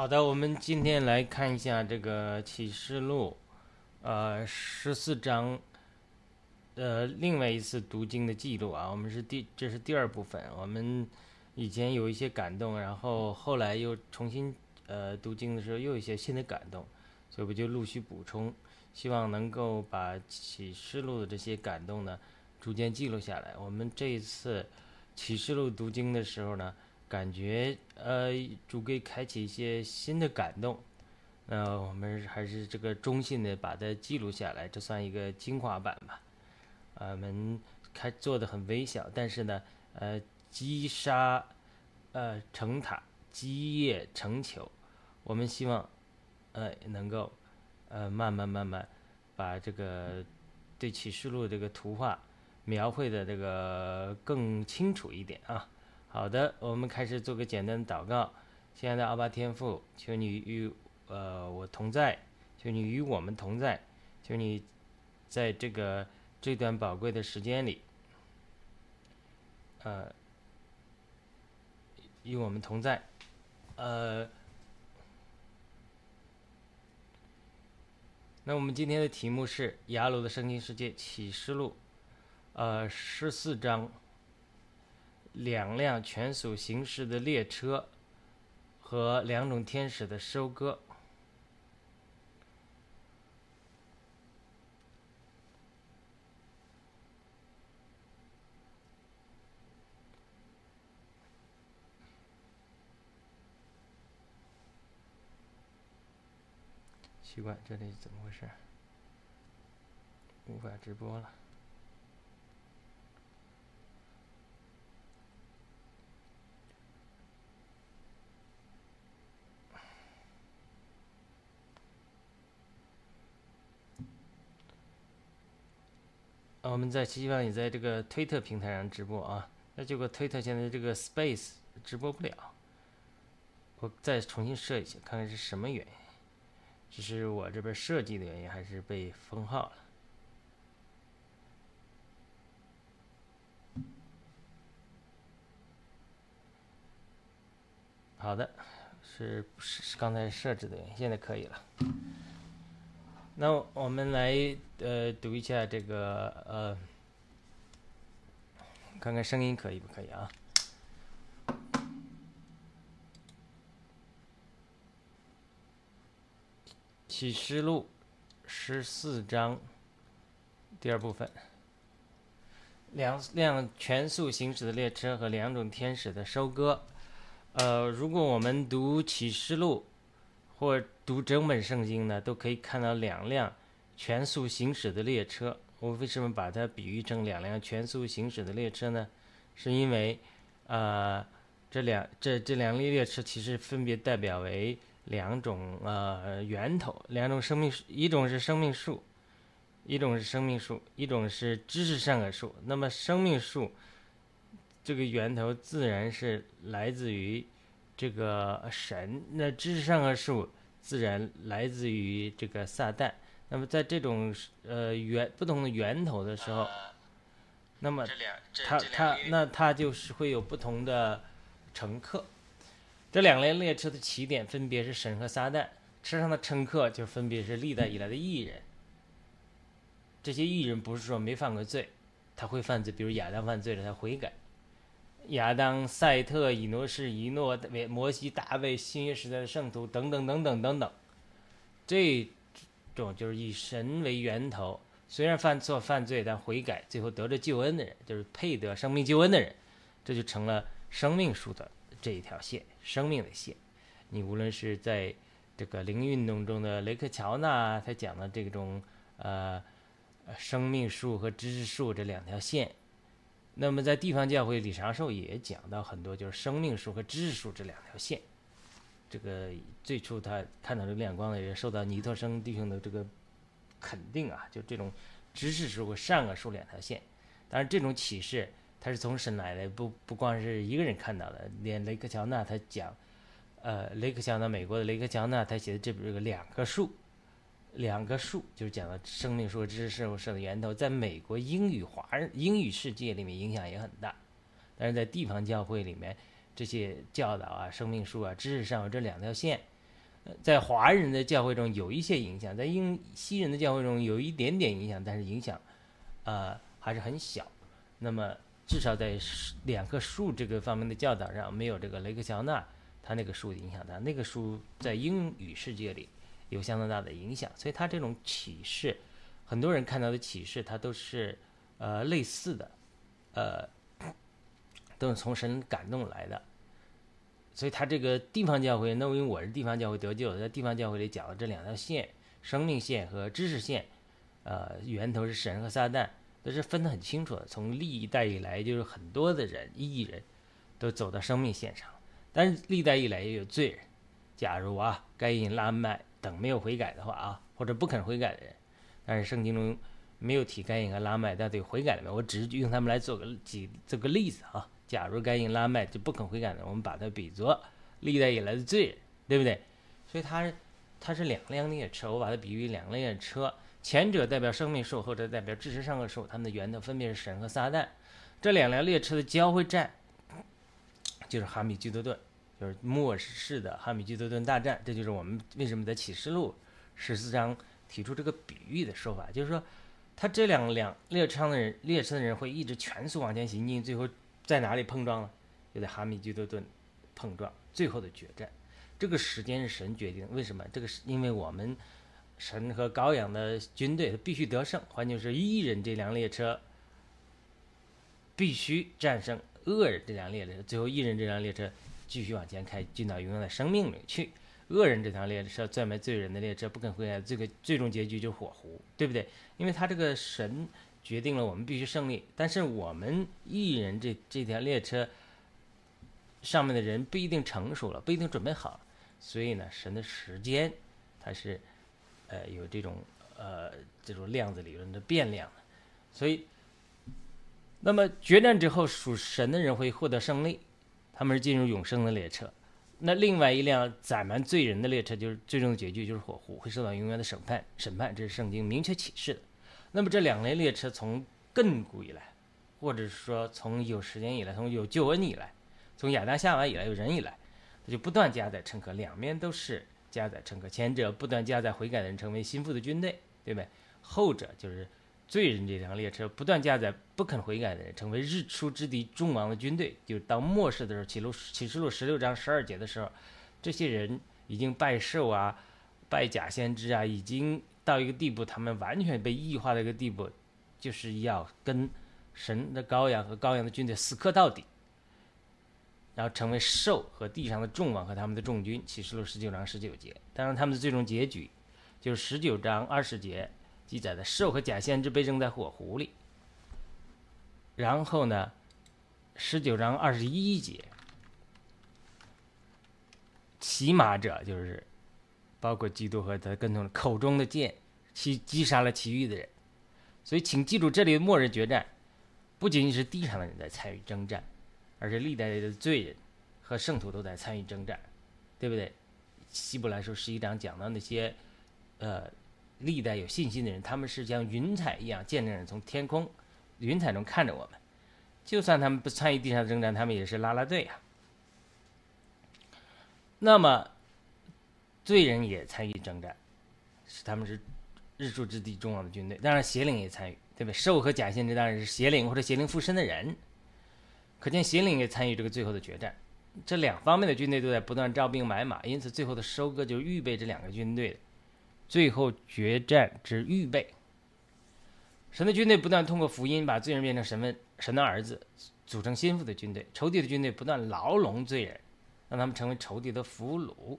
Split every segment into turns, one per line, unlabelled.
好的，我们今天来看一下这个启示录，呃，十四章，呃，另外一次读经的记录啊。我们是第，这是第二部分。我们以前有一些感动，然后后来又重新呃读经的时候又有一些新的感动，所以我就陆续补充，希望能够把启示录的这些感动呢逐渐记录下来。我们这一次启示录读经的时候呢。感觉呃，主给开启一些新的感动，那我们还是这个中性的把它记录下来，这算一个精华版吧。我们开做的很微小，但是呢，呃，积沙呃成塔，积业成球，我们希望呃能够呃慢慢慢慢把这个对启示录这个图画描绘的这个更清楚一点啊。好的，我们开始做个简单的祷告。亲爱的阿巴天父，求你与呃我同在，求你与我们同在，求你在这个这段宝贵的时间里，呃，与我们同在。呃，那我们今天的题目是《雅鲁的圣经世界启示录》，呃，十四章。两辆全速行驶的列车和两种天使的收割。奇怪，这里怎么回事？无法直播了。我们在希望你在这个推特平台上直播啊，那结果推特现在这个 Space 直播不了，我再重新设一下，看看是什么原因，这是我这边设计的原因，还是被封号了？好的，是是刚才设置的原因，现在可以了。那我们来呃读一下这个呃，看看声音可以不可以啊？启示录十四章第二部分，两辆全速行驶的列车和两种天使的收割。呃，如果我们读启示录。或读整本圣经呢，都可以看到两辆全速行驶的列车。我为什么把它比喻成两辆全速行驶的列车呢？是因为，呃，这两这这两列列车其实分别代表为两种呃源头，两种生命树，一种是生命树，一种是生命树，一种是知识上的树。那么生命树这个源头自然是来自于。这个神，那知识上的树自然来自于这个撒旦。那么在这种呃源不同的源头的时候，那么它它那它就是会有不同的乘客。这两列列车的起点分别是神和撒旦，车上的乘客就分别是历代以来的艺人。这些艺人不是说没犯过罪，他会犯罪，比如亚当犯罪了，他悔改。亚当、赛特、以诺士、以诺、维摩西、大卫、新约时代的圣徒等等等等等等，这种就是以神为源头，虽然犯错犯罪，但悔改，最后得着救恩的人，就是配得生命救恩的人，这就成了生命树的这一条线，生命的线。你无论是在这个灵运动中的雷克乔纳，他讲的这种呃生命树和知识树这两条线。那么在地方教会，李长寿也讲到很多，就是生命树和知识树这两条线。这个最初他看到这亮光的人受到尼特生弟兄的这个肯定啊，就这种知识树和善恶树两条线。当然，这种启示他是从神来的，不不光是一个人看到的。连雷克乔纳他讲，呃，雷克乔纳美国的雷克乔纳他写的这本这个两棵树。两个树就是讲的生命树知识树树的源头，在美国英语华人英语世界里面影响也很大，但是在地方教会里面，这些教导啊，生命树啊，知识上有这两条线，在华人的教会中有一些影响，在英西人的教会中有一点点影响，但是影响，呃，还是很小。那么至少在两棵树这个方面的教导上，没有这个雷克乔纳他那个书影响他。那个书在英语世界里有相当大的影响，所以他这种启示，很多人看到的启示，他都是呃类似的，呃，都是从神感动来的。所以他这个地方教会，那因为我是地方教会得救，在地方教会里讲的这两条线：生命线和知识线。呃，源头是神和撒旦，都是分得很清楚的。从历代以来，就是很多的人艺人，都走到生命线上。但是历代以来也有罪人，假如啊，该隐、拉麦等没有悔改的话啊，或者不肯悔改的人，但是圣经中没有提该隐和拉麦，但对悔改的人，我只是用他们来做个举这个例子啊。假如该隐拉麦就不肯悔改的，我们把它比作历代以来的罪人，对不对？所以它它是两辆列车，我把它比喻两辆列车，前者代表生命树，后者代表知识上的树，他们的源头分别是神和撒旦。这两辆列车的交汇站就是哈米基多顿，就是末世的哈米基多顿大战。这就是我们为什么在启示录十四章提出这个比喻的说法，就是说，他这两辆列车的人，列车的人会一直全速往前行进，最后。在哪里碰撞呢？就在哈米基多顿碰撞，最后的决战。这个时间是神决定，为什么？这个是因为我们神和羔羊的军队必须得胜，换句话说，一人这辆列车必须战胜恶人这辆列车，最后一人这辆列车继续往前开，进到永远的生命里去。恶人这条列车专门罪人的列车不肯回来，这个最终结局就是火湖，对不对？因为他这个神。决定了我们必须胜利，但是我们艺人这这条列车上面的人不一定成熟了，不一定准备好，所以呢，神的时间它是呃有这种呃这种量子理论的变量的，所以那么决战之后属神的人会获得胜利，他们是进入永生的列车，那另外一辆载满罪人的列车就是最终的结局就是火湖，会受到永远的审判，审判这是圣经明确启示的。那么这两列列车从亘古以来，或者是说从有时间以来，从有救恩以来，从亚当夏娃以来有人以来，它就不断加载乘客，两面都是加载乘客。前者不断加载悔改的人成为心腹的军队，对不对？后者就是罪人这辆列车不断加载不肯悔改的人，成为日出之敌众王的军队。就到末世的时候，启录启示录十六章十二节的时候，这些人已经拜兽啊，拜假先知啊，已经。到一个地步，他们完全被异化的一个地步，就是要跟神的羔羊和羔羊的军队死磕到底，然后成为兽和地上的众王和他们的众军。启示录十九章十九节，当然他们的最终结局就是十九章二十节记载的兽和假先知被扔在火湖里。然后呢，十九章二十一节，骑马者就是包括基督和他跟从口中的剑。其击杀了其余的人，所以请记住，这里的末日决战不仅仅是地上的人在参与征战，而是历代的罪人和圣徒都在参与征战，对不对？希伯来书十一章讲到那些呃历代有信心的人，他们是像云彩一样见证人，从天空云彩中看着我们，就算他们不参与地上的征战，他们也是拉拉队啊。那么罪人也参与征战，是他们是。日出之地，重要的军队，当然邪灵也参与，对吧？兽和假先知当然是邪灵或者邪灵附身的人，可见邪灵也参与这个最后的决战。这两方面的军队都在不断招兵买马，因此最后的收割就是预备这两个军队最后决战之预备。神的军队不断通过福音把罪人变成神们神的儿子，组成心腹的军队；仇敌的军队不断牢笼罪人，让他们成为仇敌的俘虏，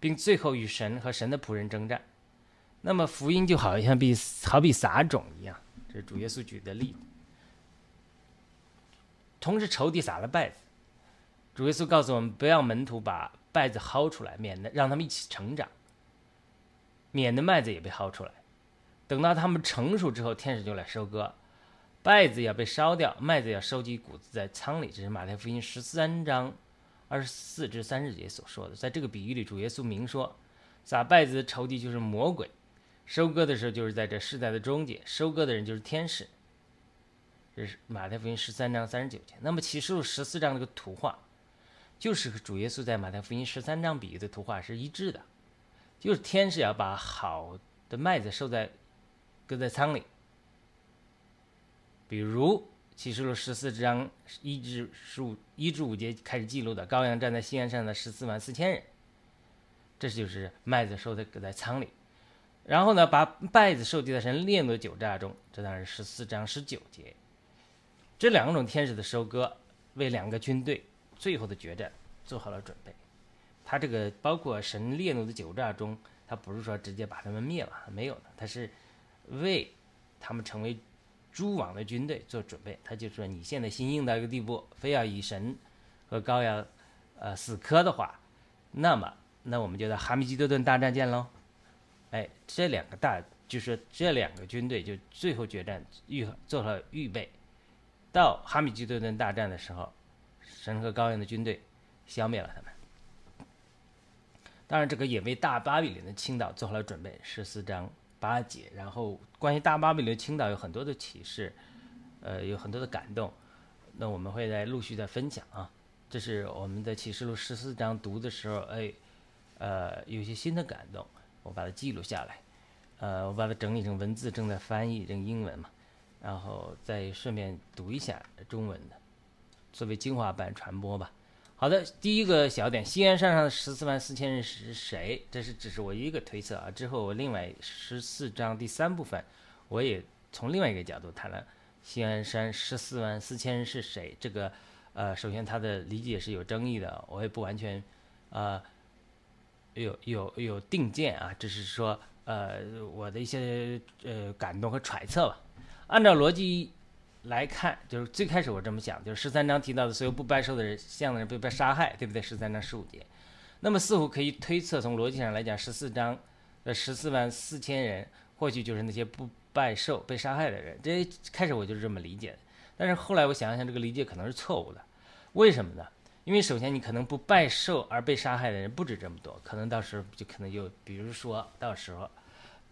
并最后与神和神的仆人征战。那么福音就好像比好比撒种一样，这是主耶稣举的例子。同时仇敌撒了稗子，主耶稣告诉我们不要门徒把稗子薅出来，免得让他们一起成长，免得麦子也被薅出来。等到他们成熟之后，天使就来收割，稗子要被烧掉，麦子要收集谷子在仓里。这是马太福音十三章二十四至三十节所说的。在这个比喻里，主耶稣明说，撒稗子的仇敌就是魔鬼。收割的时候就是在这世代的终结，收割的人就是天使。这是马太福音十三章三十九节。那么启示录十四章这个图画，就是和主耶稣在马太福音十三章比喻的图画是一致的。就是天使要把好的麦子收在搁在仓里。比如启示录十四章一至十五一至五节开始记录的羔羊站在西安上的十四万四千人，这就是麦子收在搁在仓里。然后呢，把麦子收集在神烈怒的酒榨中，这当然是十四章十九节。这两种天使的收割，为两个军队最后的决战做好了准备。他这个包括神列怒的九炸中，他不是说直接把他们灭了，没有的，他是为他们成为诸王的军队做准备。他就说，你现在心硬到一个地步，非要以神和羔羊呃死磕的话，那么那我们就在哈米基多顿大战见喽。哎，这两个大就是这两个军队就最后决战预做了预备，到哈米基多顿大战的时候，神和高原的军队消灭了他们。当然，这个也为大巴比伦的倾倒做好了准备。十四章八节，然后关于大巴比伦倾倒有很多的启示，呃，有很多的感动。那我们会在陆续的分享啊。这是我们的启示录十四章读的时候，哎，呃，有些新的感动。我把它记录下来，呃，我把它整理成文字，正在翻译成英文嘛，然后再顺便读一下中文的，作为精华版传播吧。好的，第一个小点，西安山上的十四万四千人是谁？这是只是我一个推测啊。之后我另外十四章第三部分，我也从另外一个角度谈了西安山十四万四千人是谁。这个，呃，首先他的理解是有争议的，我也不完全，呃。有有有定见啊，只是说呃我的一些呃感动和揣测吧。按照逻辑来看，就是最开始我这么想，就是十三章提到的所有不拜寿的人像的人被被杀害，对不对？十三章十五节，那么似乎可以推测，从逻辑上来讲，十四章的十四万四千人或许就是那些不拜寿被杀害的人。这开始我就是这么理解的，但是后来我想想，这个理解可能是错误的。为什么呢？因为首先，你可能不拜寿而被杀害的人不止这么多，可能到时候就可能有，比如说到时候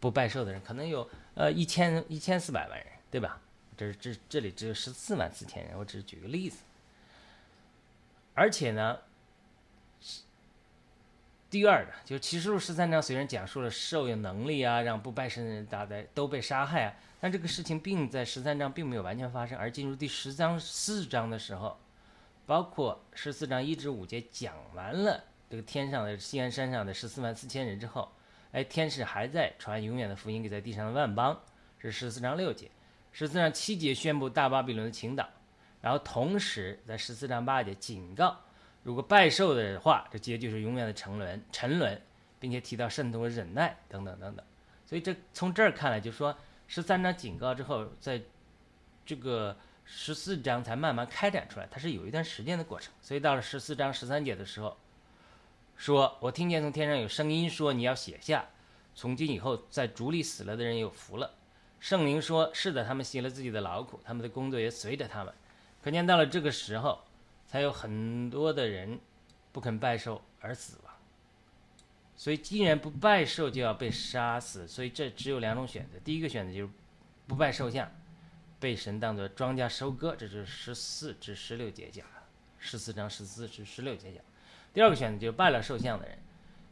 不拜寿的人可能有呃一千一千四百万人，对吧？这是这这里只有十四万四千人，我只是举个例子。而且呢，第二个就是启示录十三章虽然讲述了兽有能力啊，让不拜神的人打的都被杀害啊，但这个事情并在十三章并没有完全发生，而进入第十章四章的时候。包括十四章一至五节讲完了这个天上的西安山上的十四万四千人之后，哎，天使还在传永远的福音给在地上的万邦，是十四章六节。十四章七节宣布大巴比伦的倾倒，然后同时在十四章八节警告，如果拜寿的话，这结局是永远的沉沦，沉沦，并且提到圣徒忍耐等等等等。所以这从这儿看来，就说十三章警告之后，在这个。十四章才慢慢开展出来，它是有一段时间的过程。所以到了十四章十三节的时候，说我听见从天上有声音说：“你要写下，从今以后在主里死了的人有福了。”圣灵说：“是的，他们歇了自己的劳苦，他们的工作也随着他们。”可见到了这个时候，才有很多的人不肯拜寿而死亡。所以既然不拜寿就要被杀死，所以这只有两种选择：第一个选择就是不拜寿像。被神当作庄稼收割，这是十四至十六节讲，十四章十四至十六节讲。第二个选择就是拜了兽像的人，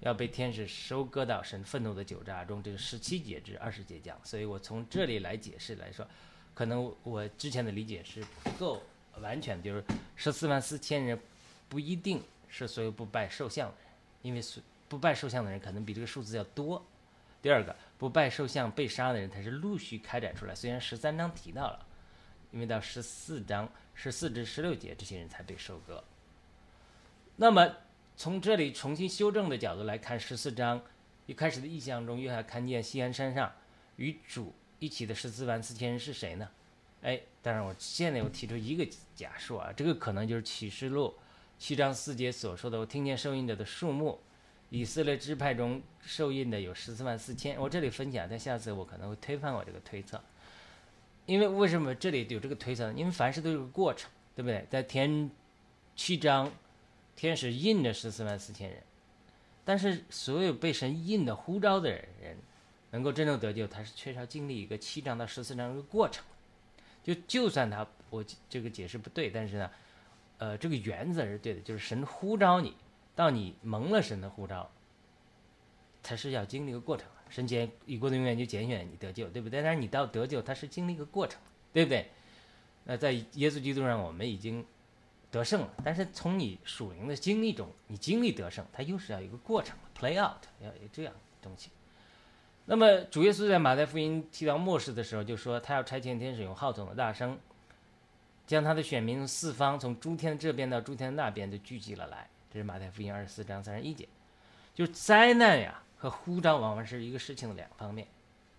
要被天使收割到神愤怒的酒榨中，这是十七节至二十节讲。所以我从这里来解释来说，可能我之前的理解是不够完全，就是十四万四千人不一定是所有不拜受像的人，因为不拜受像的人可能比这个数字要多。第二个不拜受像被杀的人，他是陆续开展出来。虽然十三章提到了，因为到十四章十四至十六节，这些人才被收割。那么从这里重新修正的角度来看，十四章一开始的意象中，约翰看见西安山上与主一起的十四万四千人是谁呢？哎，当然我现在我提出一个假说啊，这个可能就是启示录七章四节所说的，我听见受印者的数目。以色列支派中受印的有十四万四千，我这里分享，但下次我可能会推翻我这个推测，因为为什么这里有这个推测呢？因为凡事都有个过程，对不对？在天七章，天使印着十四万四千人，但是所有被神印的呼召的人，能够真正得救，他是缺少经历一个七章到十四章一个过程。就就算他我这个解释不对，但是呢，呃，这个原则是对的，就是神呼召你。到你蒙了神的呼召，他是要经历一个过程。神拣以过的永远就拣选你得救，对不对？但是你到得救，他是经历一个过程，对不对？那在耶稣基督上，我们已经得胜了。但是从你属灵的经历中，你经历得胜，它又是要一个过程，play out，要这样东西。那么主耶稣在马太福音提到末世的时候，就说他要差遣天使用号筒的大声，将他的选民四方，从诸天这边到诸天那边都聚集了来。这是马太福音二十四章三十一节，就是灾难呀。和呼召往往是一个事情的两方面，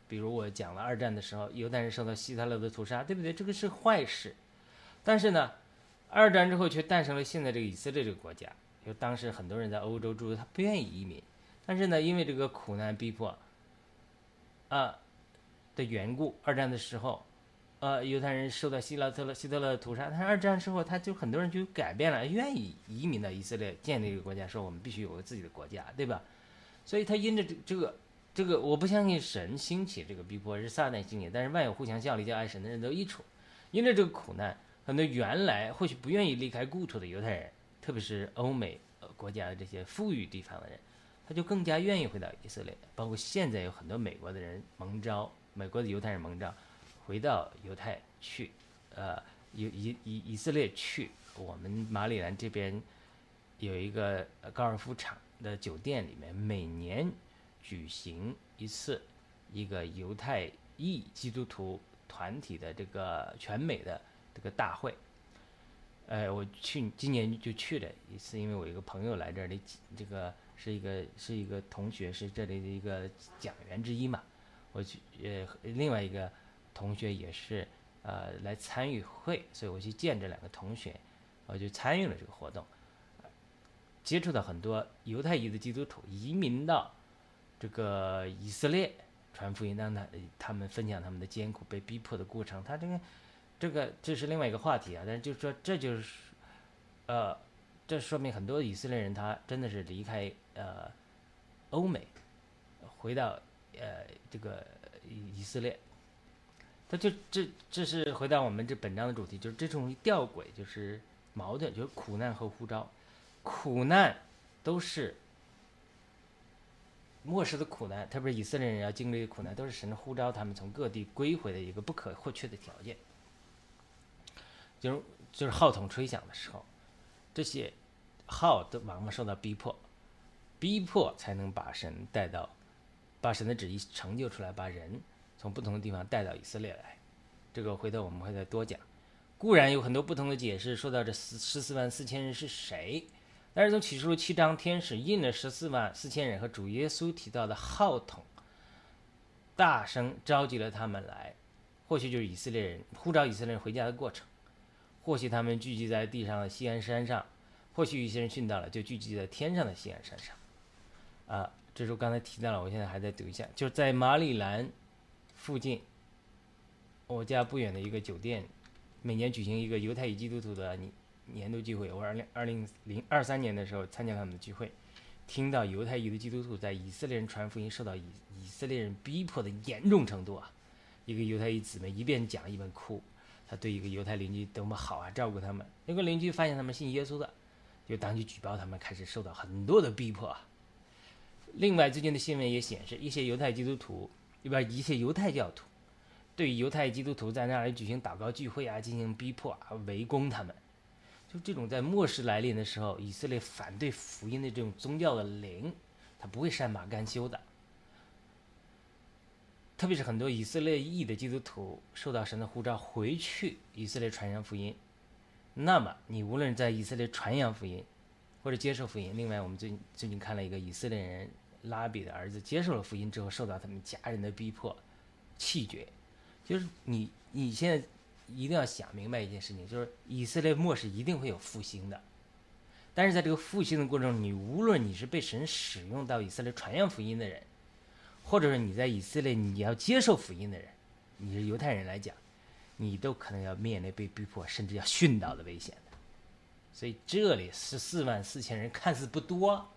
比如我讲了二战的时候，犹太人受到希特勒的屠杀，对不对？这个是坏事，但是呢，二战之后却诞生了现在这个以色列这个国家。就当时很多人在欧洲住，他不愿意移民，但是呢，因为这个苦难逼迫啊的缘故，二战的时候，呃，犹太人受到希拉特勒希特勒屠杀，但是二战之后，他就很多人就改变了，愿意移民到以色列，建立一个国家，说我们必须有个自己的国家，对吧？所以他因着这这个这个，我不相信神兴起这个逼迫是撒旦兴起，但是万有互相效力，叫爱神的人都益处。因着这个苦难，很多原来或许不愿意离开故土的犹太人，特别是欧美国家的这些富裕地方的人，他就更加愿意回到以色列。包括现在有很多美国的人蒙召，美国的犹太人蒙召回到犹太去，呃，以以以以色列去。我们马里兰这边有一个高尔夫场。的酒店里面每年举行一次一个犹太裔基督徒团体的这个全美的这个大会，呃，我去今年就去了一次，因为我一个朋友来这里，这个是一个是一个同学，是这里的一个讲员之一嘛，我去呃另外一个同学也是呃来参与会，所以我去见这两个同学，我就参与了这个活动。接触到很多犹太裔的基督徒移民到这个以色列传福音，让他他们分享他们的艰苦被逼迫的过程。他这个这个这是另外一个话题啊，但是就是说这就是呃，这说明很多以色列人他真的是离开呃欧美，回到呃这个以色列，他就这这是回到我们这本章的主题，就是这种吊诡，就是矛盾，就是苦难和呼召。苦难都是末世的苦难，特别是以色列人要经历的苦难，都是神呼召他们从各地归回的一个不可或缺的条件。就是就是号筒吹响的时候，这些号都往往受到逼迫，逼迫才能把神带到，把神的旨意成就出来，把人从不同的地方带到以色列来。这个回头我们会再多讲。固然有很多不同的解释，说到这十十四万四千人是谁？但是从启示录七章，天使印了十四万四千人和主耶稣提到的号筒，大声召集了他们来，或许就是以色列人呼召以色列人回家的过程，或许他们聚集在地上的西安山上，或许一些人殉道了，就聚集在天上的西安山上。啊，这是我刚才提到了，我现在还在读一下，就是在马里兰附近，我家不远的一个酒店，每年举行一个犹太裔基督徒的年。年度聚会，我二零二零零二三年的时候参加他们的聚会，听到犹太裔的基督徒在以色列人传福音受到以以色列人逼迫的严重程度啊！一个犹太裔姊妹一边讲一边哭，他对一个犹太邻居多么好啊，照顾他们。那个邻居发现他们信耶稣的，就当即举报他们，开始受到很多的逼迫啊。另外，最近的新闻也显示，一些犹太基督徒，一边一些犹太教徒，对犹太基督徒在那里举行祷告聚会啊，进行逼迫啊，围攻他们。就这种在末世来临的时候，以色列反对福音的这种宗教的灵，他不会善罢甘休的。特别是很多以色列裔的基督徒受到神的呼召回去以色列传扬福音，那么你无论在以色列传扬福音，或者接受福音，另外我们最最近看了一个以色列人拉比的儿子接受了福音之后，受到他们家人的逼迫、气绝，就是你你现在。一定要想明白一件事情，就是以色列末世一定会有复兴的，但是在这个复兴的过程中，你无论你是被神使用到以色列传扬福音的人，或者是你在以色列你要接受福音的人，你是犹太人来讲，你都可能要面临被逼迫，甚至要殉道的危险的。所以这里十四万四千人看似不多，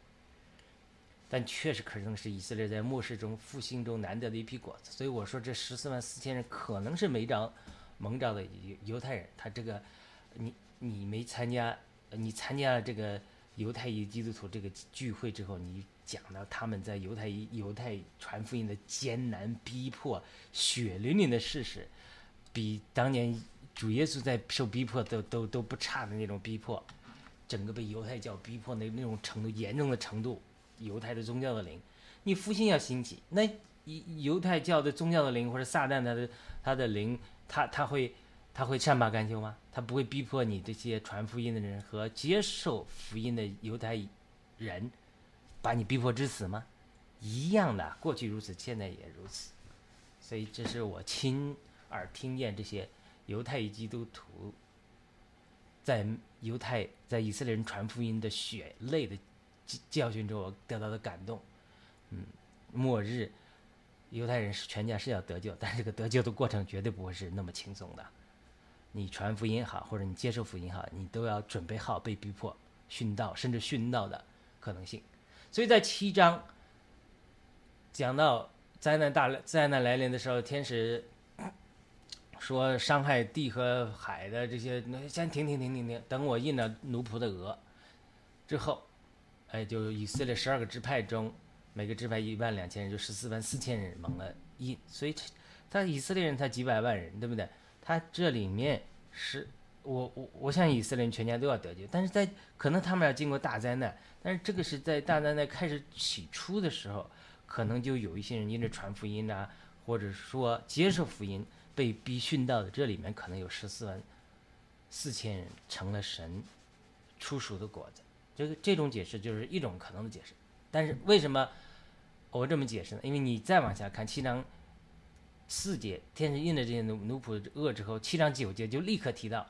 但确实可能是以色列在末世中复兴中难得的一批果子。所以我说这十四万四千人可能是没着。蒙召的犹犹太人，他这个，你你没参加，你参加了这个犹太裔基督徒这个聚会之后，你讲到他们在犹太犹太传福音的艰难逼迫、血淋淋的事实，比当年主耶稣在受逼迫都都都不差的那种逼迫，整个被犹太教逼迫那那种程度严重的程度，犹太的宗教的灵，你复兴要兴起，那犹犹太教的宗教的灵或者撒旦他的他的灵，他他会他会善罢甘休吗？他不会逼迫你这些传福音的人和接受福音的犹太人？把你逼迫致死吗？一样的，过去如此，现在也如此。所以，这是我亲耳听见这些犹太与基督徒在犹太在以色列人传福音的血泪的教训之后得到的感动。嗯，末日犹太人是全家是要得救，但这个得救的过程绝对不会是那么轻松的。你传福音好，或者你接受福音好，你都要准备好被逼迫、殉道，甚至殉道的可能性。所以在七章讲到灾难大灾难来临的时候，天使说伤害地和海的这些，那先停停停停停，等我印了奴仆的额之后，哎，就以色列十二个支派中，每个支派一万两千人，就十四万四千人蒙了印。所以他以色列人才几百万人，对不对？他这里面是。我我我想以色列人全家都要得救，但是在可能他们要经过大灾难，但是这个是在大灾难开始起初的时候，可能就有一些人因着传福音啊，或者说接受福音被逼殉道的，这里面可能有十四万四千人成了神出熟的果子。这个这种解释就是一种可能的解释，但是为什么我这么解释呢？因为你再往下看七章四节，天使印了这些奴奴仆恶之后，七章九节就立刻提到。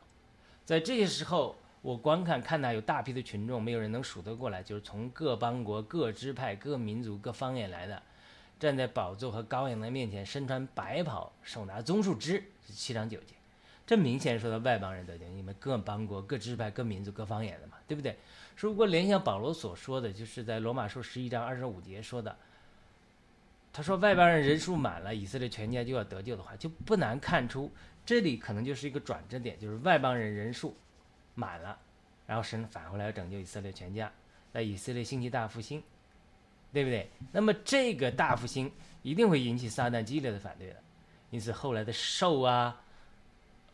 在这些时候，我观看看到有大批的群众，没有人能数得过来，就是从各邦国、各支派、各民族、各方言来的，站在宝座和羔羊的面前，身穿白袍，手拿棕树枝，是七章九节。这明显说到外邦人得救，你们各邦国、各支派、各民族、各方言的嘛，对不对？如果联想保罗所说的，就是在罗马书十一章二十五节说的，他说外邦人人数满了，以色列全家就要得救的话，就不难看出。这里可能就是一个转折点，就是外邦人人数满了，然后神返回来拯救以色列全家，那以色列兴起大复兴，对不对？那么这个大复兴一定会引起撒旦激烈的反对的，因此后来的兽啊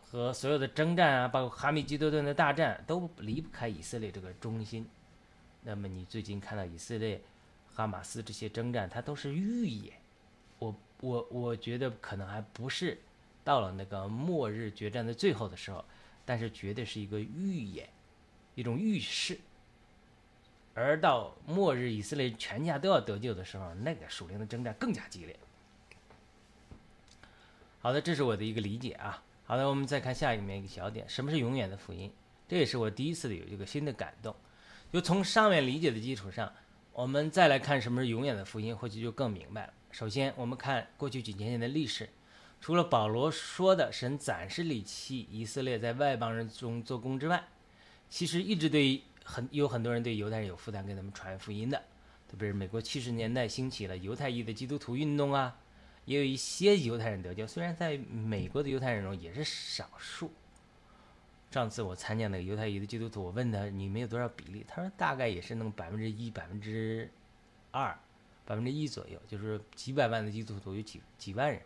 和所有的征战啊，包括哈密基多顿的大战都离不开以色列这个中心。那么你最近看到以色列、哈马斯这些征战，它都是预演。我我我觉得可能还不是。到了那个末日决战的最后的时候，但是绝对是一个预演，一种预示。而到末日以色列全家都要得救的时候，那个属灵的征战更加激烈。好的，这是我的一个理解啊。好的，我们再看下面一个小点，什么是永远的福音？这也是我第一次的有一个新的感动。就从上面理解的基础上，我们再来看什么是永远的福音，或许就更明白了。首先，我们看过去几千年的历史。除了保罗说的神暂时离弃以色列在外邦人中做工之外，其实一直对很有很多人对犹太人有负担，给他们传福音的。特别是美国七十年代兴起了犹太裔的基督徒运动啊，也有一些犹太人得救，虽然在美国的犹太人中也是少数。上次我参加那个犹太裔的基督徒，我问他你们有多少比例，他说大概也是那么百分之一、百分之二、百分之一左右，就是几百万的基督徒有几几万人。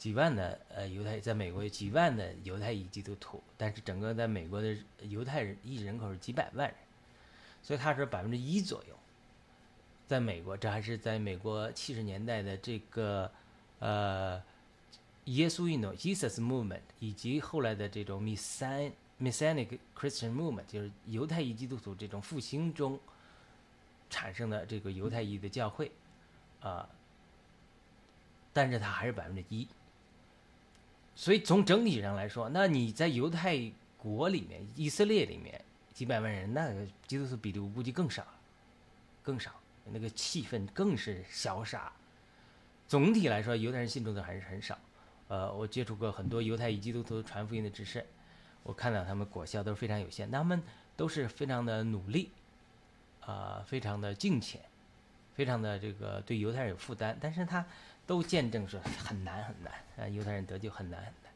几万的呃犹太在美国有几万的犹太裔基督徒，但是整个在美国的犹太人裔人口是几百万人，所以他是百分之一左右。在美国，这还是在美国七十年代的这个呃耶稣运动 （Jesus Movement） 以及后来的这种 Messianic Christian Movement，就是犹太裔基督徒这种复兴中产生的这个犹太裔的教会啊，但是它还是百分之一。所以从整体上来说，那你在犹太国里面、以色列里面几百万人，那个基督徒比例我估计更少，更少，那个气氛更是消杀。总体来说，犹太人信主的还是很少。呃，我接触过很多犹太与基督徒传福音的执事，我看到他们果效都是非常有限，他们都是非常的努力，啊，非常的敬虔，非常的这个对犹太人有负担，但是他。都见证说很难很难啊，犹太人得救很难很难，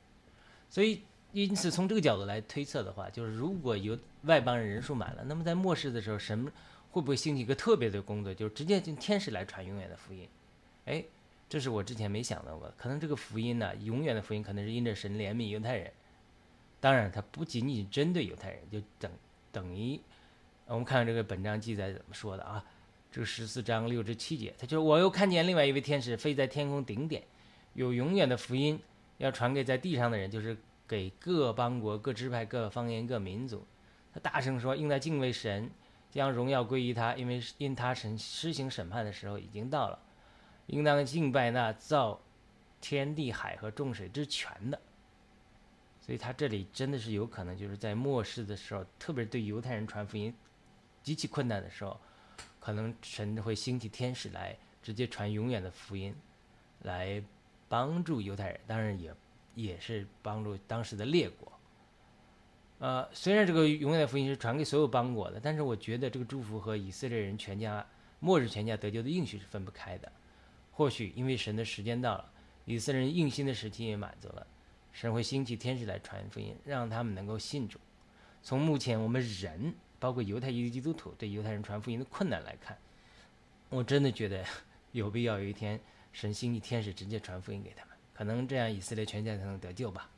所以因此从这个角度来推测的话，就是如果有外邦人人数满了，那么在末世的时候，神会不会兴起一个特别的工作，就是直接用天使来传永远的福音？哎，这是我之前没想到过。可能这个福音呢，永远的福音可能是因着神怜悯犹太人。当然，它不仅仅针对犹太人，就等等于我们看看这个本章记载怎么说的啊？这个十四章六至七节，他就我又看见另外一位天使飞在天空顶点，有永远的福音要传给在地上的人，就是给各邦国、各支派、各方言、各民族。他大声说：“应当敬畏神。”将荣耀归于他，因为因他神施行审判的时候已经到了，应当敬拜那造天地海和众水之泉的。所以他这里真的是有可能就是在末世的时候，特别是对犹太人传福音极其困难的时候，可能神会兴起天使来直接传永远的福音，来帮助犹太人，当然也也是帮助当时的列国。呃，虽然这个永远的福音是传给所有邦国的，但是我觉得这个祝福和以色列人全家末日全家得救的应许是分不开的。或许因为神的时间到了，以色列人硬心的时期也满足了，神会兴起天使来传福音，让他们能够信主。从目前我们人，包括犹太裔基督徒对犹太人传福音的困难来看，我真的觉得 有必要有一天神兴起天使直接传福音给他们，可能这样以色列全家才能得救吧。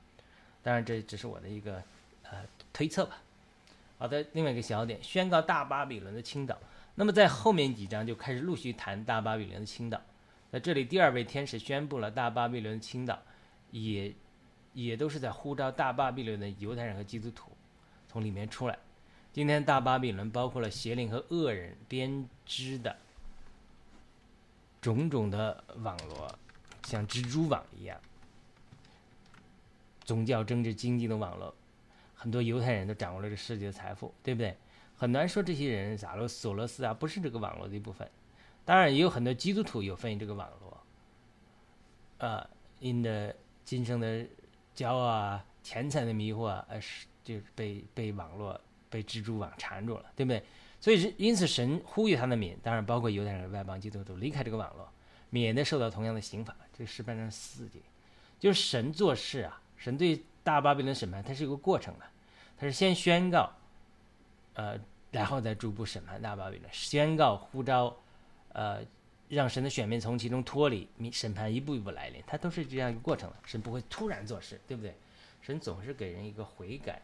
当然，这只是我的一个。呃，推测吧。好的，另外一个小点，宣告大巴比伦的倾倒。那么在后面几章就开始陆续谈大巴比伦的倾倒。在这里，第二位天使宣布了大巴比伦的倾倒，也也都是在呼召大巴比伦的犹太人和基督徒从里面出来。今天大巴比伦包括了邪灵和恶人编织的种种的网络，像蜘蛛网一样，宗教、政治、经济的网络。很多犹太人都掌握了这世界的财富，对不对？很难说这些人，假如索罗斯啊，不是这个网络的一部分。当然，也有很多基督徒有份于这个网络。啊，因着今生的骄傲啊、钱财的迷惑啊，是就被被网络、被蜘蛛网缠住了，对不对？所以，因此神呼吁他的民，当然包括犹太人、外邦基督徒离开这个网络，免得受到同样的刑罚。这十八章四节，就是神做事啊，神对。大巴比伦审判，它是有个过程的，它是先宣告，呃，然后再逐步审判大巴比伦，宣告呼召，呃，让神的选民从其中脱离，审判一步一步来临，它都是这样一个过程的，神不会突然做事，对不对？神总是给人一个悔改、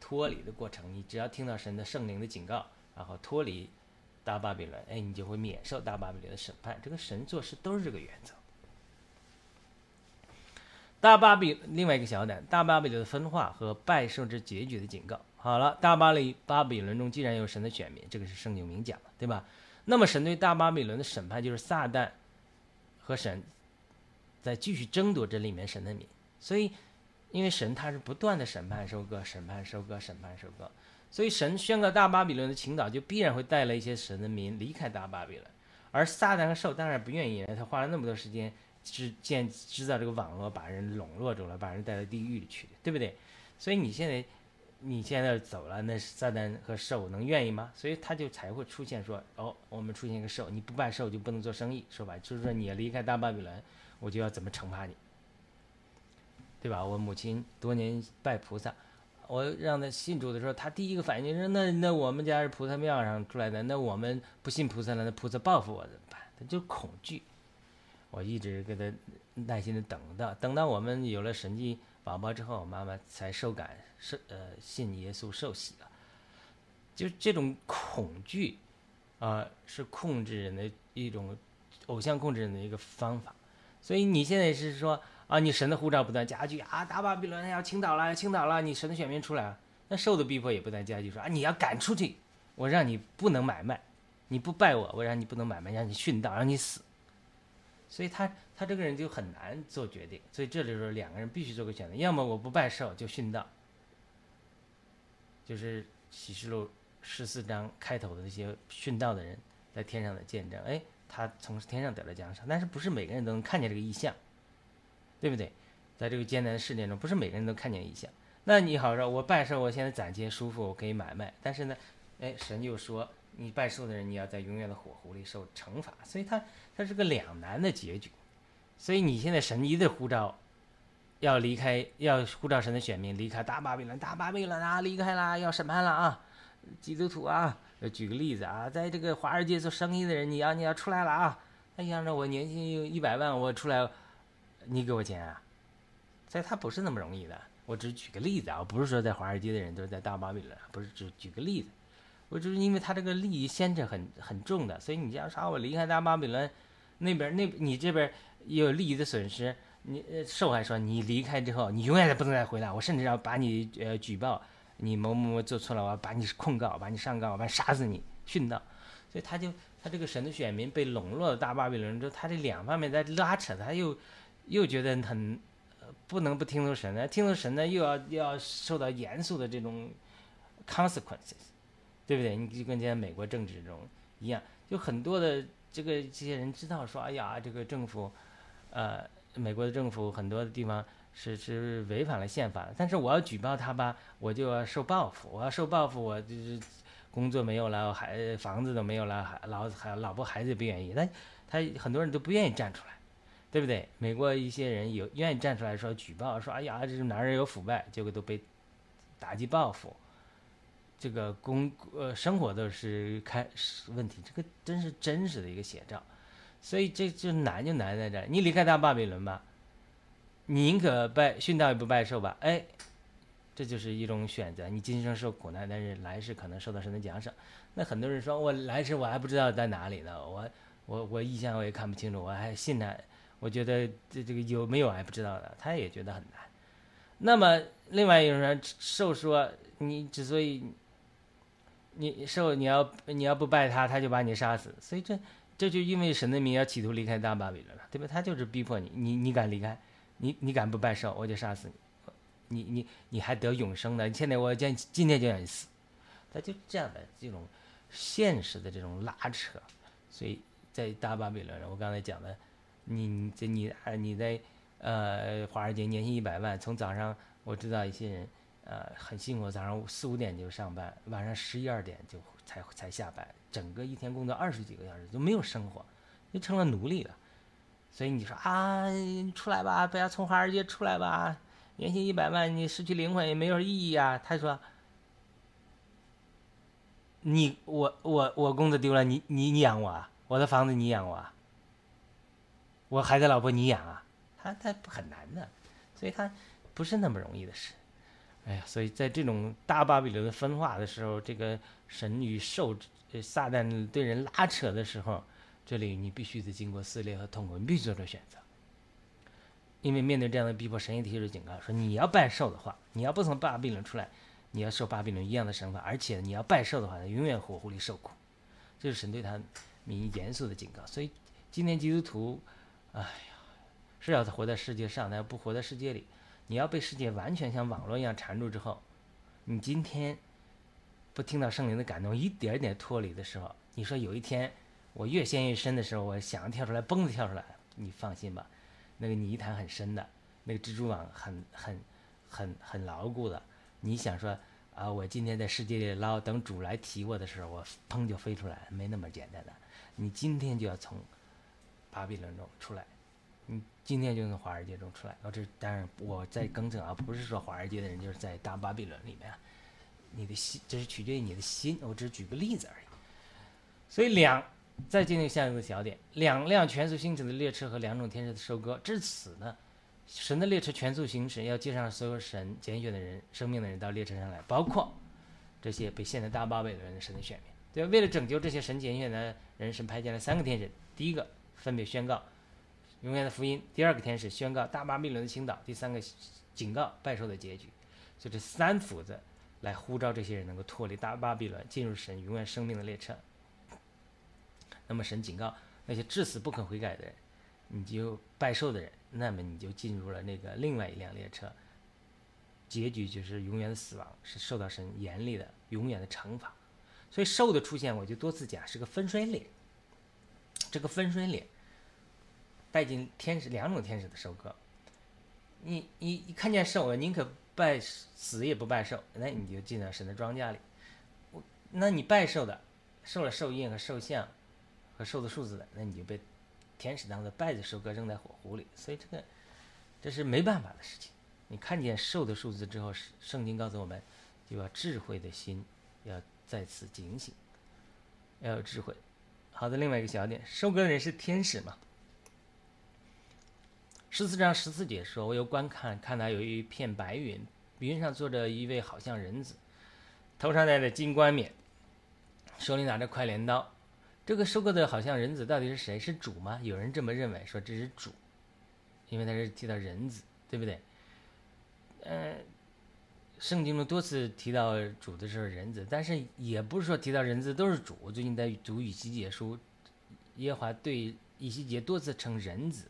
脱离的过程，你只要听到神的圣灵的警告，然后脱离大巴比伦，哎，你就会免受大巴比伦的审判。这个神做事都是这个原则。大巴比另外一个小点，大巴比伦的分化和拜受之结局的警告。好了，大巴黎巴比伦中既然有神的选民，这个是圣经明讲的，对吧？那么神对大巴比伦的审判就是撒旦和神在继续争夺这里面神的民。所以，因为神他是不断的审判收割，审判收割，审判收割，所以神宣告大巴比伦的倾倒，就必然会带来一些神的民离开大巴比伦。而撒旦和兽当然不愿意，他花了那么多时间。制建制造这个网络，把人笼络住了，把人带到地狱里去，对不对？所以你现在你现在走了，那撒旦和兽能愿意吗？所以他就才会出现说，哦，我们出现一个兽，你不拜兽就不能做生意，说白就是说你离开大巴比伦，我就要怎么惩罚你，对吧？我母亲多年拜菩萨，我让他信主的时候，他第一个反应就是那那我们家是菩萨庙上出来的，那我们不信菩萨了，那菩萨报复我怎么办？他就恐惧。我一直给他耐心的等到，等到我们有了神迹宝宝之后，妈妈才受感受，呃，信耶稣受洗了。就这种恐惧，啊，是控制人的一种偶像控制人的一个方法。所以你现在是说啊，你神的护照不断加剧啊，大巴比伦要倾倒了，要倾倒了，你神的选民出来了，那受的逼迫也不断加剧，说啊，你要赶出去，我让你不能买卖，你不拜我，我让你不能买卖，让你殉道，让你死。所以他他这个人就很难做决定，所以这里说两个人必须做个选择，要么我不拜寿就殉道，就是启示录十四章开头的那些殉道的人在天上的见证，哎，他从天上得了奖赏，但是不是每个人都能看见这个意象，对不对？在这个艰难的试炼中，不是每个人都看见意象。那你好说，我拜寿，我现在攒钱舒服，我可以买卖，但是呢，哎，神又说。你拜寿的人，你要在永远的火湖里受惩罚，所以他他是个两难的结局。所以你现在神一的呼召，要离开，要呼召神的选民离开大巴比伦，大巴比伦啊，离开啦，要审判了啊，基督徒啊，举个例子啊，在这个华尔街做生意的人，你要你要出来了啊！哎呀，那我年薪有一百万，我出来，你给我钱啊？在他不是那么容易的。我只举个例子啊，不是说在华尔街的人都是在大巴比伦，不是只举个例子。我就是因为他这个利益牵扯很很重的，所以你要啥我离开大巴比伦，那边那你这边也有利益的损失。你受害说你离开之后，你永远都不能再回来，我甚至要把你呃举报。你某某某做错了，我要把你控告，把你上告，我把你杀死你，殉道。所以他就他这个神的选民被笼络了大巴比伦之后，他这两方面在拉扯，他又又觉得很不能不听从神呢，听从神呢又要又要受到严肃的这种 consequences，对不对？你就跟现在美国政治这种一样，就很多的这个这些人知道说，哎呀，这个政府，呃，美国的政府很多的地方。是是违反了宪法，但是我要举报他吧，我就要受报复。我要受报复，我就是工作没有了，孩房子都没有了，还老还老婆孩子也不愿意。但他很多人都不愿意站出来，对不对？美国一些人有愿意站出来说举报，说哎呀，这是男人有腐败，结果都被打击报复，这个工呃生活都是开始问题。这个真是真实的一个写照，所以这就难就难在这儿。你离开大巴比伦吧。你宁可拜殉道也不拜寿吧？哎，这就是一种选择。你今生受苦难，但是来世可能受到神的奖赏。那很多人说，我来世我还不知道在哪里呢，我我我异象我也看不清楚，我还信他？我觉得这这个有没有还不知道的，他也觉得很难。那么另外一种人受说，你之所以你受你要你要不拜他，他就把你杀死。所以这这就因为神的名要企图离开大巴比伦了，对吧？他就是逼迫你，你你敢离开？你你敢不拜寿，我就杀死你！你你你还得永生呢！现在我今今天就让你死，他就这样的这种现实的这种拉扯，所以在大巴比伦，我刚才讲的，你这你啊你在呃华尔街年薪一百万，从早上我知道一些人呃很辛苦，早上四五点就上班，晚上十一二点就才才下班，整个一天工作二十几个小时就没有生活，就成了奴隶了。所以你说啊，出来吧，不要从华尔街出来吧，年薪一百万，你失去灵魂也没有意义啊。他说：“你我我我工作丢了，你你你养我啊，我的房子你养我啊，我孩子老婆你养啊。”他他很难的，所以他不是那么容易的事。哎呀，所以在这种大巴比伦的分化的时候，这个神与兽、撒旦对人拉扯的时候。这里你必须得经过撕裂和痛苦，你必须做出选择。因为面对这样的逼迫，神也提出警告说：你要拜寿的话，你要不从巴比伦出来，你要受巴比伦一样的惩罚，而且你要拜寿的话，永远火狐里受苦。这是神对他民严肃的警告。所以今天基督徒，哎呀，是要活在世界上，但不活在世界里。你要被世界完全像网络一样缠住之后，你今天不听到圣灵的感动，一点点脱离的时候，你说有一天。我越陷越深的时候，我想跳出来，嘣的跳出来。你放心吧，那个泥潭很深的，那个蜘蛛网很很很很牢固的。你想说啊，我今天在世界里捞，等主来提我的时候，我砰就飞出来，没那么简单的。你今天就要从巴比伦中出来，你今天就从华尔街中出来。哦，这当然我在更正啊，不是说华尔街的人就是在大巴比伦里面，你的心这是取决于你的心。我只是举个例子而已。所以两。再进行下一个小点：两辆全速行驶的列车和两种天使的收割。至此呢，神的列车全速行驶，要接上所有神拣选的人、生命的人到列车上来，包括这些被献在大巴比伦的神的选民。对为了拯救这些神拣选的人，神派遣了三个天使。第一个分别宣告永远的福音；第二个天使宣告大巴比伦的倾倒；第三个警告拜寿的结局。就这三斧子来呼召这些人能够脱离大巴比伦，进入神永远生命的列车。那么神警告那些至死不肯悔改的人，你就拜寿的人，那么你就进入了那个另外一辆列车，结局就是永远的死亡，是受到神严厉的、永远的惩罚。所以兽的出现，我就多次讲是个分水岭。这个分水岭带进天使两种天使的收割。你你你看见兽，宁可拜死也不拜寿，那你就进到神的庄稼里。我那你拜寿的，受了兽印和兽像。和兽的数字的，那你就被天使当做败子收割扔在火湖里，所以这个这是没办法的事情。你看见兽的数字之后，圣经告诉我们，就要智慧的心要再次警醒。要有智慧。好的，另外一个小点，收割人是天使嘛？十四章十四节说：“我又观看，看到有一片白云，云上坐着一位好像人子，头上戴着金冠冕，手里拿着快镰刀。这个收割的好像人子到底是谁？是主吗？有人这么认为，说这是主，因为他是提到人子，对不对？嗯，圣经中多次提到主的时候人子，但是也不是说提到人子都是主。我最近在读以西结书，耶和华对以西结多次称人子。”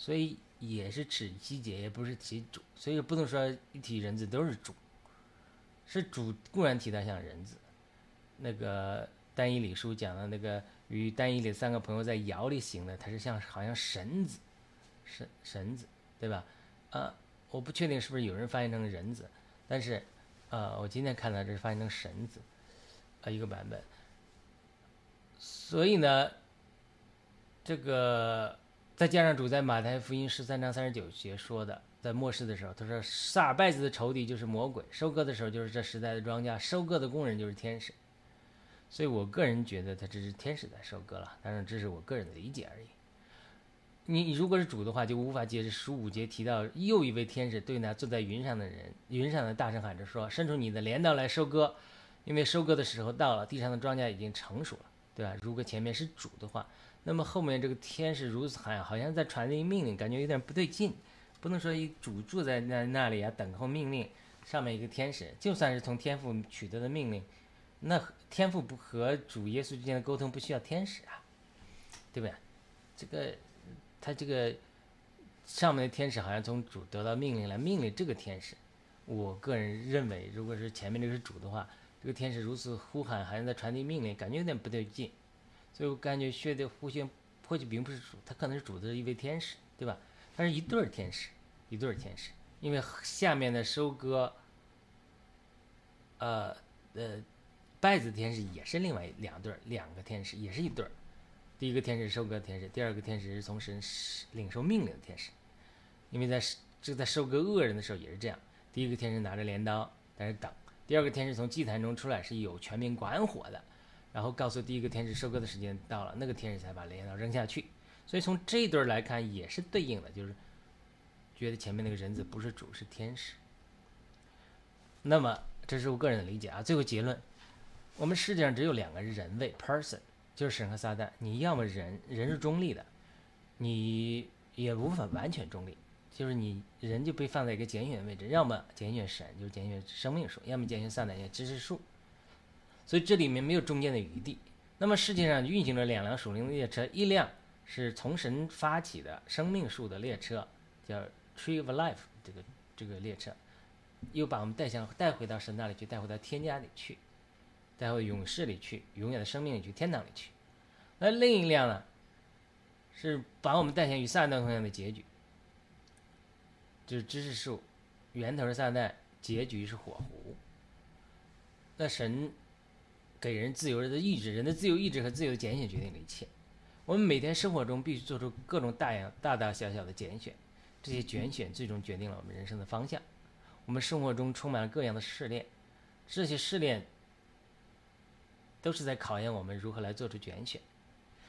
所以也是指西结，也不是提主，所以不能说一提人字都是主，是主固然提到像人字，那个单一里书讲的那个与单一里三个朋友在窑里行的，他是像好像神子，神神子，对吧？啊，我不确定是不是有人翻译成人子，但是，呃，我今天看到这是翻译成神子，啊，一个版本。所以呢，这个。再加上主在马太福音十三章三十九节说的，在末世的时候，他说撒尔拜子的仇敌就是魔鬼，收割的时候就是这时代的庄稼，收割的工人就是天使。所以我个人觉得他这是天使在收割了，当然这是我个人的理解而已。你如果是主的话，就无法解释十五节提到又一位天使对那坐在云上的人，云上的大声喊着说：“伸出你的镰刀来收割，因为收割的时候到了，地上的庄稼已经成熟了，对吧？”如果前面是主的话。那么后面这个天使如此喊，好像在传递命令，感觉有点不对劲。不能说一主住在那那里啊，等候命令，上面一个天使，就算是从天父取得的命令，那天父不和主耶稣之间的沟通不需要天使啊，对不对？这个他这个上面的天使好像从主得到命令来命令这个天使。我个人认为，如果是前面这个是主的话，这个天使如此呼喊，好像在传递命令，感觉有点不对劲。所以我感觉血的呼吸或许并不是主，他可能是主的一位天使，对吧？他是一对天使，一对天使。因为下面的收割，呃呃，拜子天使也是另外两对，两个天使也是一对儿。第一个天使收割天使，第二个天使是从神领受命令的天使。因为在这在收割恶人的时候也是这样，第一个天使拿着镰刀在那等，第二个天使从祭坛中出来是有全民管火的。然后告诉第一个天使收割的时间到了，那个天使才把镰刀扔下去。所以从这一对儿来看也是对应的，就是觉得前面那个人子不是主是天使。那么这是我个人的理解啊。最后结论，我们世界上只有两个人类 person，就是神和撒旦。你要么人人是中立的，你也无法完全中立，就是你人就被放在一个拣选位置，要么拣选神，就是拣选生命树；要么拣选撒旦，选知识树。所以这里面没有中间的余地。那么世界上运行着两辆属灵的列车，一辆是从神发起的生命树的列车，叫 Tree of Life 这个这个列车，又把我们带向带回到神那里去，带回到天家里去，带回勇士里去，永远的生命里去，天堂里去。那另一辆呢，是把我们带向与撒旦同样的结局，就是知识树，源头是撒旦，结局是火湖。那神。给人自由人的意志，人的自由意志和自由的拣选决定了一切。我们每天生活中必须做出各种大样、大大小小的拣选，这些拣选最终决定了我们人生的方向。我们生活中充满了各样的试炼，这些试炼都是在考验我们如何来做出拣选。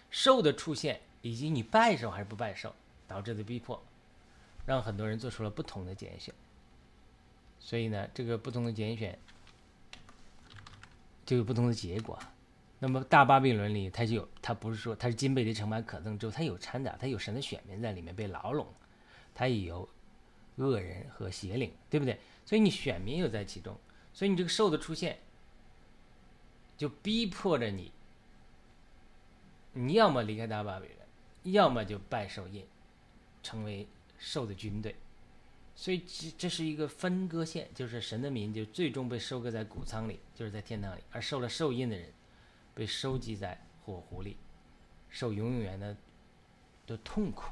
兽的出现以及你拜兽还是不拜兽导致的逼迫，让很多人做出了不同的拣选。所以呢，这个不同的拣选。就有不同的结果。那么大巴比伦里，它就有，它不是说它是金贝的城板可憎之后，它有掺杂，它有神的选民在里面被牢笼，它也有恶人和邪灵，对不对？所以你选民又在其中，所以你这个兽的出现，就逼迫着你，你要么离开大巴比伦，要么就拜兽印，成为兽的军队。所以这这是一个分割线，就是神的民就最终被收割在谷仓里，就是在天堂里；而受了受印的人，被收集在火湖里，受永永远的的痛苦。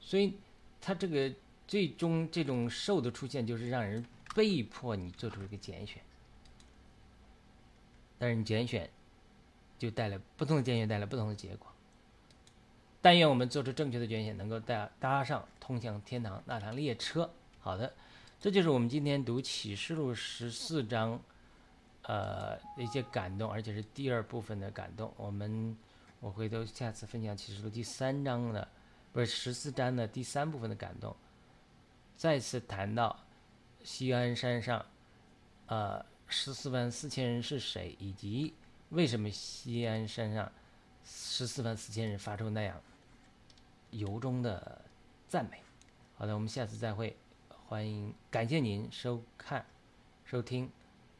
所以，他这个最终这种受的出现，就是让人被迫你做出一个拣选。但是你拣选，就带来不同的拣选，带来不同的结果。但愿我们做出正确的拣选，能够搭搭上通向天堂那趟列车。好的，这就是我们今天读启示录十四章呃一些感动，而且是第二部分的感动。我们我回头下次分享启示录第三章的，不是十四章的第三部分的感动。再次谈到西安山上，呃，十四万四千人是谁，以及为什么西安山上十四万四千人发出那样由衷的赞美。好的，我们下次再会。欢迎，感谢您收看、收听，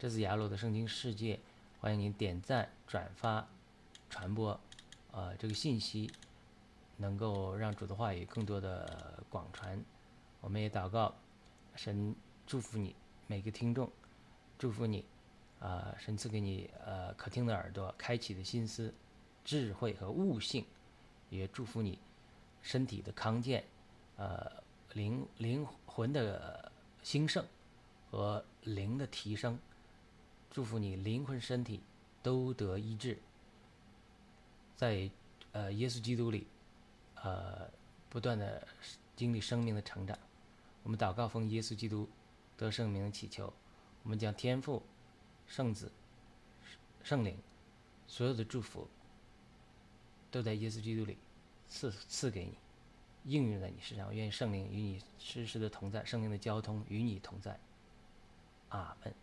这次雅鲁的圣经世界。欢迎您点赞、转发、传播，呃，这个信息能够让主的话语更多的广传。我们也祷告，神祝福你每个听众，祝福你，啊，神赐给你呃可听的耳朵，开启的心思、智慧和悟性，也祝福你身体的康健，呃。灵灵魂的兴盛和灵的提升，祝福你灵魂身体都得医治，在呃耶稣基督里，呃不断的经历生命的成长。我们祷告奉耶稣基督得圣名祈求，我们将天赋、圣子、圣灵所有的祝福都在耶稣基督里赐赐给你。应用在你身上，愿圣灵与你时时的同在，圣灵的交通与你同在。阿门。